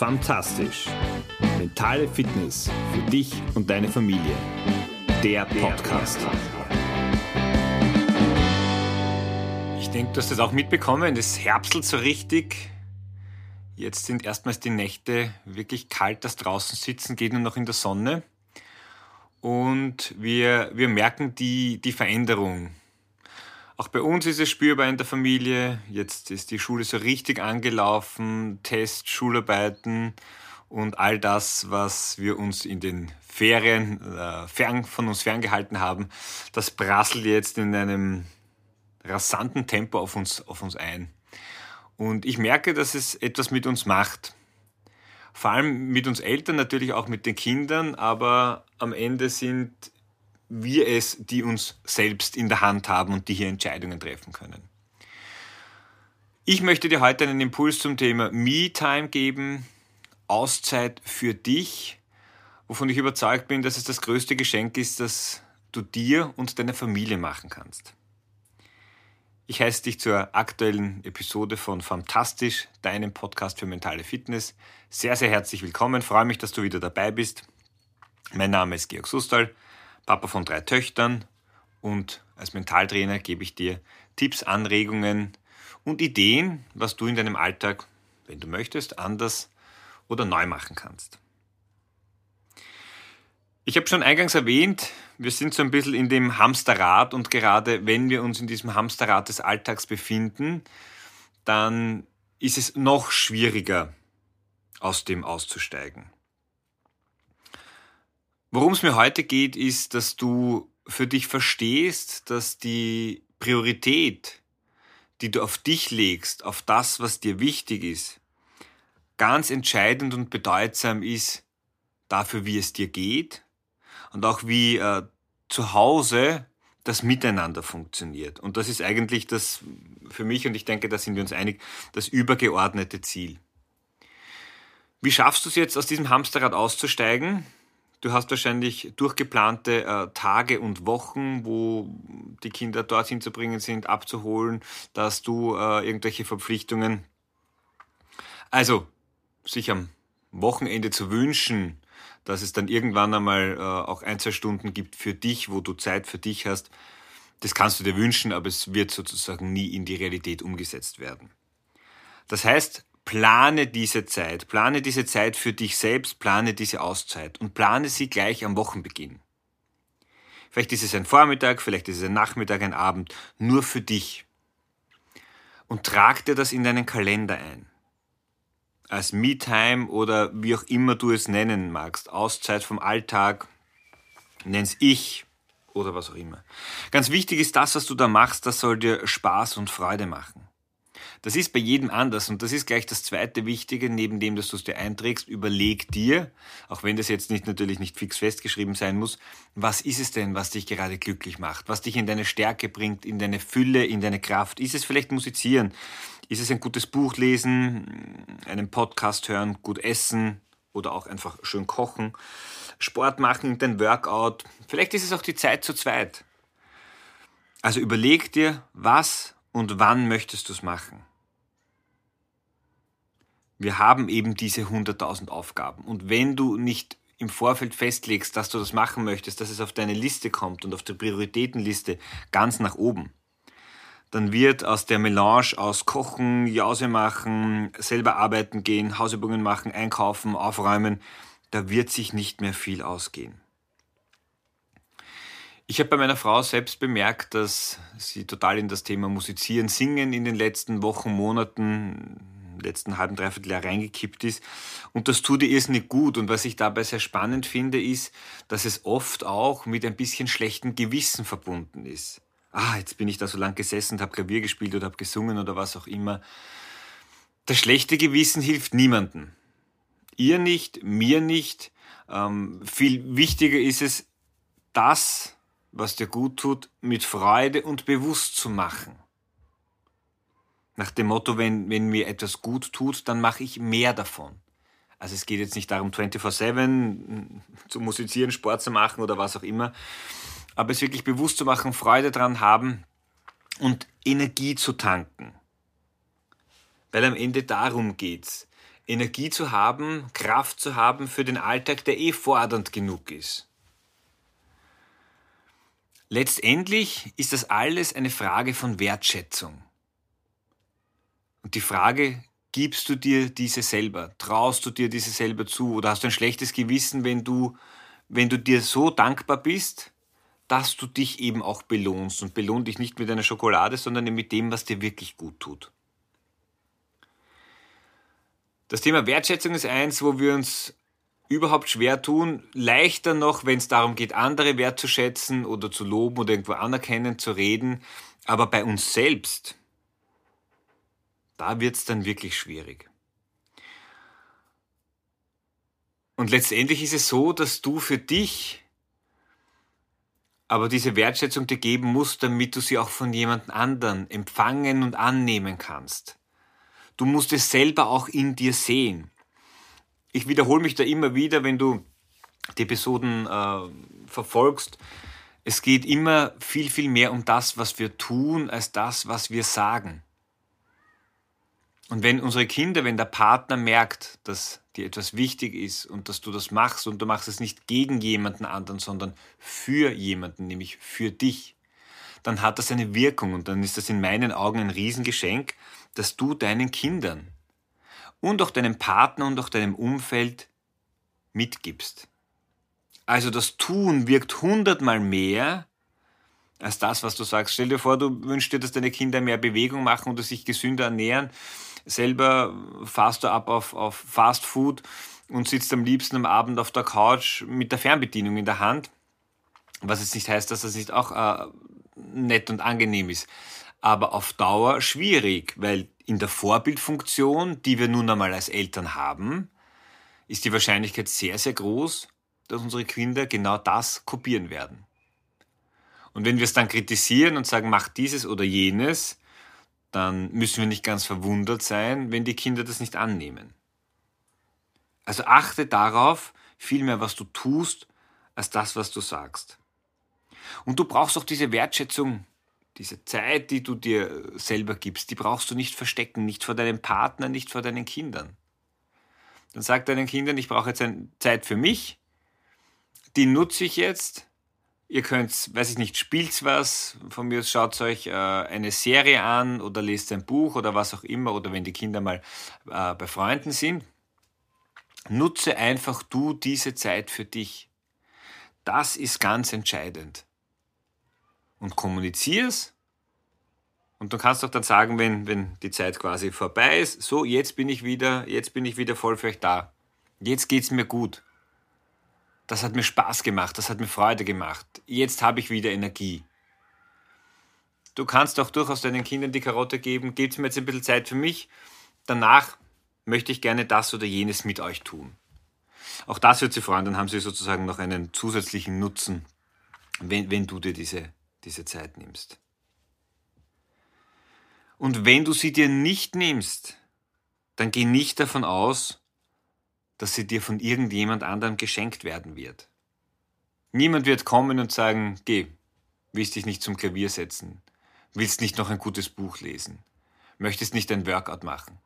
Fantastisch. Mentale Fitness für dich und deine Familie. Der Podcast. Ich denke, du hast es auch mitbekommen. Es herbstelt so richtig. Jetzt sind erstmals die Nächte wirklich kalt. Das draußen sitzen geht nur noch in der Sonne. Und wir, wir merken die, die Veränderung. Auch bei uns ist es spürbar in der Familie. Jetzt ist die Schule so richtig angelaufen, Tests, Schularbeiten und all das, was wir uns in den Ferien äh, fern, von uns ferngehalten haben, das prasselt jetzt in einem rasanten Tempo auf uns, auf uns ein. Und ich merke, dass es etwas mit uns macht. Vor allem mit uns Eltern, natürlich auch mit den Kindern, aber am Ende sind wir es, die uns selbst in der Hand haben und die hier Entscheidungen treffen können. Ich möchte dir heute einen Impuls zum Thema Me-Time geben, Auszeit für dich, wovon ich überzeugt bin, dass es das größte Geschenk ist, das du dir und deiner Familie machen kannst. Ich heiße dich zur aktuellen Episode von Fantastisch, deinem Podcast für mentale Fitness. Sehr, sehr herzlich willkommen. Freue mich, dass du wieder dabei bist. Mein Name ist Georg Sustal. Papa von drei Töchtern und als Mentaltrainer gebe ich dir Tipps, Anregungen und Ideen, was du in deinem Alltag, wenn du möchtest, anders oder neu machen kannst. Ich habe schon eingangs erwähnt, wir sind so ein bisschen in dem Hamsterrad und gerade wenn wir uns in diesem Hamsterrad des Alltags befinden, dann ist es noch schwieriger, aus dem auszusteigen. Worum es mir heute geht, ist, dass du für dich verstehst, dass die Priorität, die du auf dich legst, auf das, was dir wichtig ist, ganz entscheidend und bedeutsam ist dafür, wie es dir geht und auch wie äh, zu Hause das Miteinander funktioniert. Und das ist eigentlich das für mich, und ich denke, da sind wir uns einig, das übergeordnete Ziel. Wie schaffst du es jetzt, aus diesem Hamsterrad auszusteigen? Du hast wahrscheinlich durchgeplante äh, Tage und Wochen, wo die Kinder dorthin zu bringen sind, abzuholen, dass du äh, irgendwelche Verpflichtungen. Also, sich am Wochenende zu wünschen, dass es dann irgendwann einmal äh, auch ein, zwei Stunden gibt für dich, wo du Zeit für dich hast, das kannst du dir wünschen, aber es wird sozusagen nie in die Realität umgesetzt werden. Das heißt, plane diese Zeit, plane diese Zeit für dich selbst, plane diese Auszeit und plane sie gleich am Wochenbeginn. Vielleicht ist es ein Vormittag, vielleicht ist es ein Nachmittag, ein Abend, nur für dich. Und trag dir das in deinen Kalender ein. Als Me-Time oder wie auch immer du es nennen magst, Auszeit vom Alltag, nenn's ich oder was auch immer. Ganz wichtig ist das, was du da machst, das soll dir Spaß und Freude machen. Das ist bei jedem anders und das ist gleich das zweite Wichtige, neben dem, dass du es dir einträgst, überleg dir, auch wenn das jetzt nicht natürlich nicht fix festgeschrieben sein muss, was ist es denn, was dich gerade glücklich macht, was dich in deine Stärke bringt, in deine Fülle, in deine Kraft? Ist es vielleicht musizieren? Ist es ein gutes Buch lesen, einen Podcast hören, gut essen oder auch einfach schön kochen, Sport machen, dein Workout? Vielleicht ist es auch die Zeit zu zweit. Also überleg dir, was und wann möchtest du es machen? Wir haben eben diese 100.000 Aufgaben. Und wenn du nicht im Vorfeld festlegst, dass du das machen möchtest, dass es auf deine Liste kommt und auf der Prioritätenliste ganz nach oben, dann wird aus der Melange aus Kochen, Jause machen, selber arbeiten gehen, Hausübungen machen, einkaufen, aufräumen, da wird sich nicht mehr viel ausgehen. Ich habe bei meiner Frau selbst bemerkt, dass sie total in das Thema Musizieren, Singen in den letzten Wochen, Monaten letzten halben, dreiviertel Jahr reingekippt ist. Und das tut ihr irrsinnig gut. Und was ich dabei sehr spannend finde, ist, dass es oft auch mit ein bisschen schlechtem Gewissen verbunden ist. Ah, jetzt bin ich da so lang gesessen und habe Klavier gespielt oder habe gesungen oder was auch immer. Das schlechte Gewissen hilft niemandem. Ihr nicht, mir nicht. Ähm, viel wichtiger ist es, das, was dir gut tut, mit Freude und bewusst zu machen. Nach dem Motto, wenn, wenn mir etwas gut tut, dann mache ich mehr davon. Also es geht jetzt nicht darum, 24-7 zu musizieren, Sport zu machen oder was auch immer, aber es wirklich bewusst zu machen, Freude dran haben und Energie zu tanken. Weil am Ende darum geht's. Energie zu haben, Kraft zu haben für den Alltag, der eh fordernd genug ist. Letztendlich ist das alles eine Frage von Wertschätzung. Und die Frage, gibst du dir diese selber? Traust du dir diese selber zu? Oder hast du ein schlechtes Gewissen, wenn du, wenn du dir so dankbar bist, dass du dich eben auch belohnst und belohn dich nicht mit einer Schokolade, sondern mit dem, was dir wirklich gut tut. Das Thema Wertschätzung ist eins, wo wir uns überhaupt schwer tun. Leichter noch, wenn es darum geht, andere wertzuschätzen oder zu loben oder irgendwo anerkennen, zu reden. Aber bei uns selbst, da wird es dann wirklich schwierig. Und letztendlich ist es so, dass du für dich aber diese Wertschätzung dir geben musst, damit du sie auch von jemand anderen empfangen und annehmen kannst. Du musst es selber auch in dir sehen. Ich wiederhole mich da immer wieder, wenn du die Episoden äh, verfolgst. Es geht immer viel, viel mehr um das, was wir tun, als das, was wir sagen. Und wenn unsere Kinder, wenn der Partner merkt, dass dir etwas wichtig ist und dass du das machst und du machst es nicht gegen jemanden anderen, sondern für jemanden, nämlich für dich, dann hat das eine Wirkung und dann ist das in meinen Augen ein Riesengeschenk, dass du deinen Kindern und auch deinem Partner und auch deinem Umfeld mitgibst. Also das Tun wirkt hundertmal mehr als das, was du sagst. Stell dir vor, du wünschst dir, dass deine Kinder mehr Bewegung machen oder sich gesünder ernähren. Selber fahrst du ab auf, auf Fast Food und sitzt am liebsten am Abend auf der Couch mit der Fernbedienung in der Hand. Was jetzt nicht heißt, dass das nicht auch äh, nett und angenehm ist aber auf Dauer schwierig, weil in der Vorbildfunktion, die wir nun einmal als Eltern haben, ist die Wahrscheinlichkeit sehr, sehr groß, dass unsere Kinder genau das kopieren werden. Und wenn wir es dann kritisieren und sagen, mach dieses oder jenes, dann müssen wir nicht ganz verwundert sein, wenn die Kinder das nicht annehmen. Also achte darauf, vielmehr was du tust, als das, was du sagst. Und du brauchst auch diese Wertschätzung diese Zeit, die du dir selber gibst, die brauchst du nicht verstecken, nicht vor deinem Partner, nicht vor deinen Kindern. Dann sag deinen Kindern, ich brauche jetzt eine Zeit für mich, die nutze ich jetzt. Ihr könnt, weiß ich nicht, spielt was, von mir schaut euch äh, eine Serie an oder lest ein Buch oder was auch immer oder wenn die Kinder mal äh, bei Freunden sind. Nutze einfach du diese Zeit für dich. Das ist ganz entscheidend und kommunizier's. Und du kannst doch dann sagen, wenn, wenn die Zeit quasi vorbei ist, so, jetzt bin ich wieder, jetzt bin ich wieder voll für euch da. Jetzt geht's mir gut. Das hat mir Spaß gemacht, das hat mir Freude gemacht. Jetzt habe ich wieder Energie. Du kannst auch durchaus deinen Kindern die Karotte geben, gebt mir jetzt ein bisschen Zeit für mich. Danach möchte ich gerne das oder jenes mit euch tun. Auch das wird sie freuen, dann haben sie sozusagen noch einen zusätzlichen Nutzen, wenn, wenn du dir diese diese Zeit nimmst. Und wenn du sie dir nicht nimmst, dann geh nicht davon aus, dass sie dir von irgendjemand anderem geschenkt werden wird. Niemand wird kommen und sagen, geh, willst dich nicht zum Klavier setzen, willst nicht noch ein gutes Buch lesen, möchtest nicht ein Workout machen.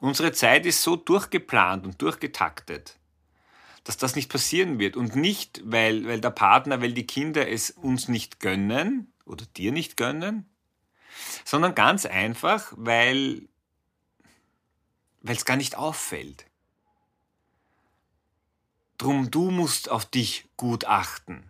Unsere Zeit ist so durchgeplant und durchgetaktet, dass das nicht passieren wird. Und nicht, weil, weil der Partner, weil die Kinder es uns nicht gönnen oder dir nicht gönnen, sondern ganz einfach, weil weil es gar nicht auffällt. Drum, du musst auf dich gut achten.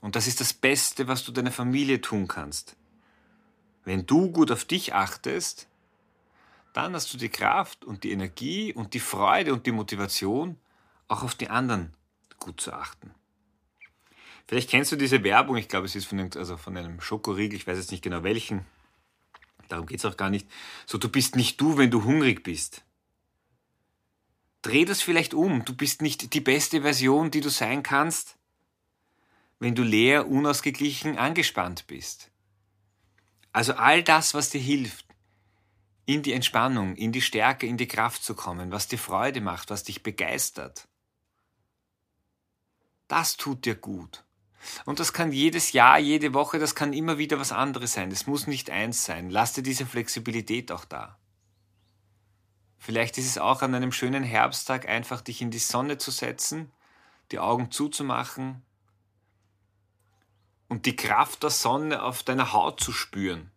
Und das ist das Beste, was du deiner Familie tun kannst. Wenn du gut auf dich achtest, dann hast du die Kraft und die Energie und die Freude und die Motivation, auch auf die anderen gut zu achten. Vielleicht kennst du diese Werbung, ich glaube, es ist von, einem, also von einem Schokoriegel, ich weiß jetzt nicht genau welchen. Darum geht es auch gar nicht. So, du bist nicht du, wenn du hungrig bist. Dreh das vielleicht um. Du bist nicht die beste Version, die du sein kannst, wenn du leer, unausgeglichen, angespannt bist. Also all das, was dir hilft, in die Entspannung, in die Stärke, in die Kraft zu kommen, was dir Freude macht, was dich begeistert. Das tut dir gut. Und das kann jedes Jahr, jede Woche, das kann immer wieder was anderes sein. Es muss nicht eins sein. Lass dir diese Flexibilität auch da. Vielleicht ist es auch an einem schönen Herbsttag einfach dich in die Sonne zu setzen, die Augen zuzumachen und die Kraft der Sonne auf deiner Haut zu spüren.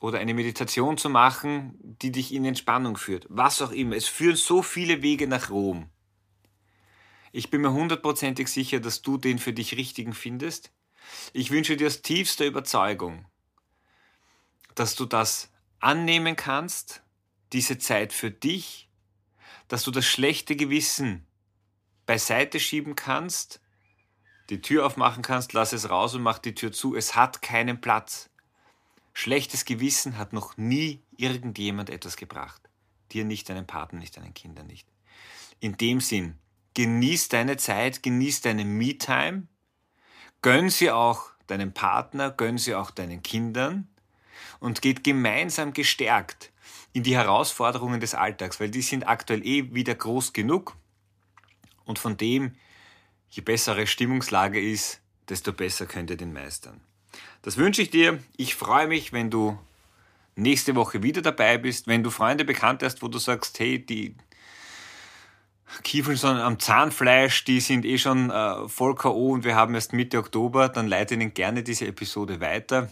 Oder eine Meditation zu machen, die dich in Entspannung führt. Was auch immer. Es führen so viele Wege nach Rom. Ich bin mir hundertprozentig sicher, dass du den für dich richtigen findest. Ich wünsche dir aus tiefster Überzeugung, dass du das annehmen kannst, diese Zeit für dich, dass du das schlechte Gewissen beiseite schieben kannst, die Tür aufmachen kannst, lass es raus und mach die Tür zu. Es hat keinen Platz. Schlechtes Gewissen hat noch nie irgendjemand etwas gebracht. Dir nicht, deinen Partner nicht, deinen Kindern nicht. In dem Sinn, genieß deine Zeit, genieß deine Me-Time, gönn sie auch deinem Partner, gönn sie auch deinen Kindern und geht gemeinsam gestärkt in die Herausforderungen des Alltags, weil die sind aktuell eh wieder groß genug. Und von dem, je bessere Stimmungslage ist, desto besser könnt ihr den meistern. Das wünsche ich dir. Ich freue mich, wenn du nächste Woche wieder dabei bist. Wenn du Freunde bekannt hast, wo du sagst, hey, die Kiefeln sondern am Zahnfleisch, die sind eh schon äh, voll K.O. und wir haben erst Mitte Oktober, dann leite ihnen gerne diese Episode weiter.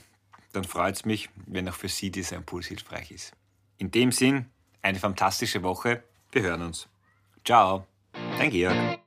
Dann freut es mich, wenn auch für Sie dieser Impuls hilfreich ist. In dem Sinn, eine fantastische Woche. Wir hören uns. Ciao, dein Georg.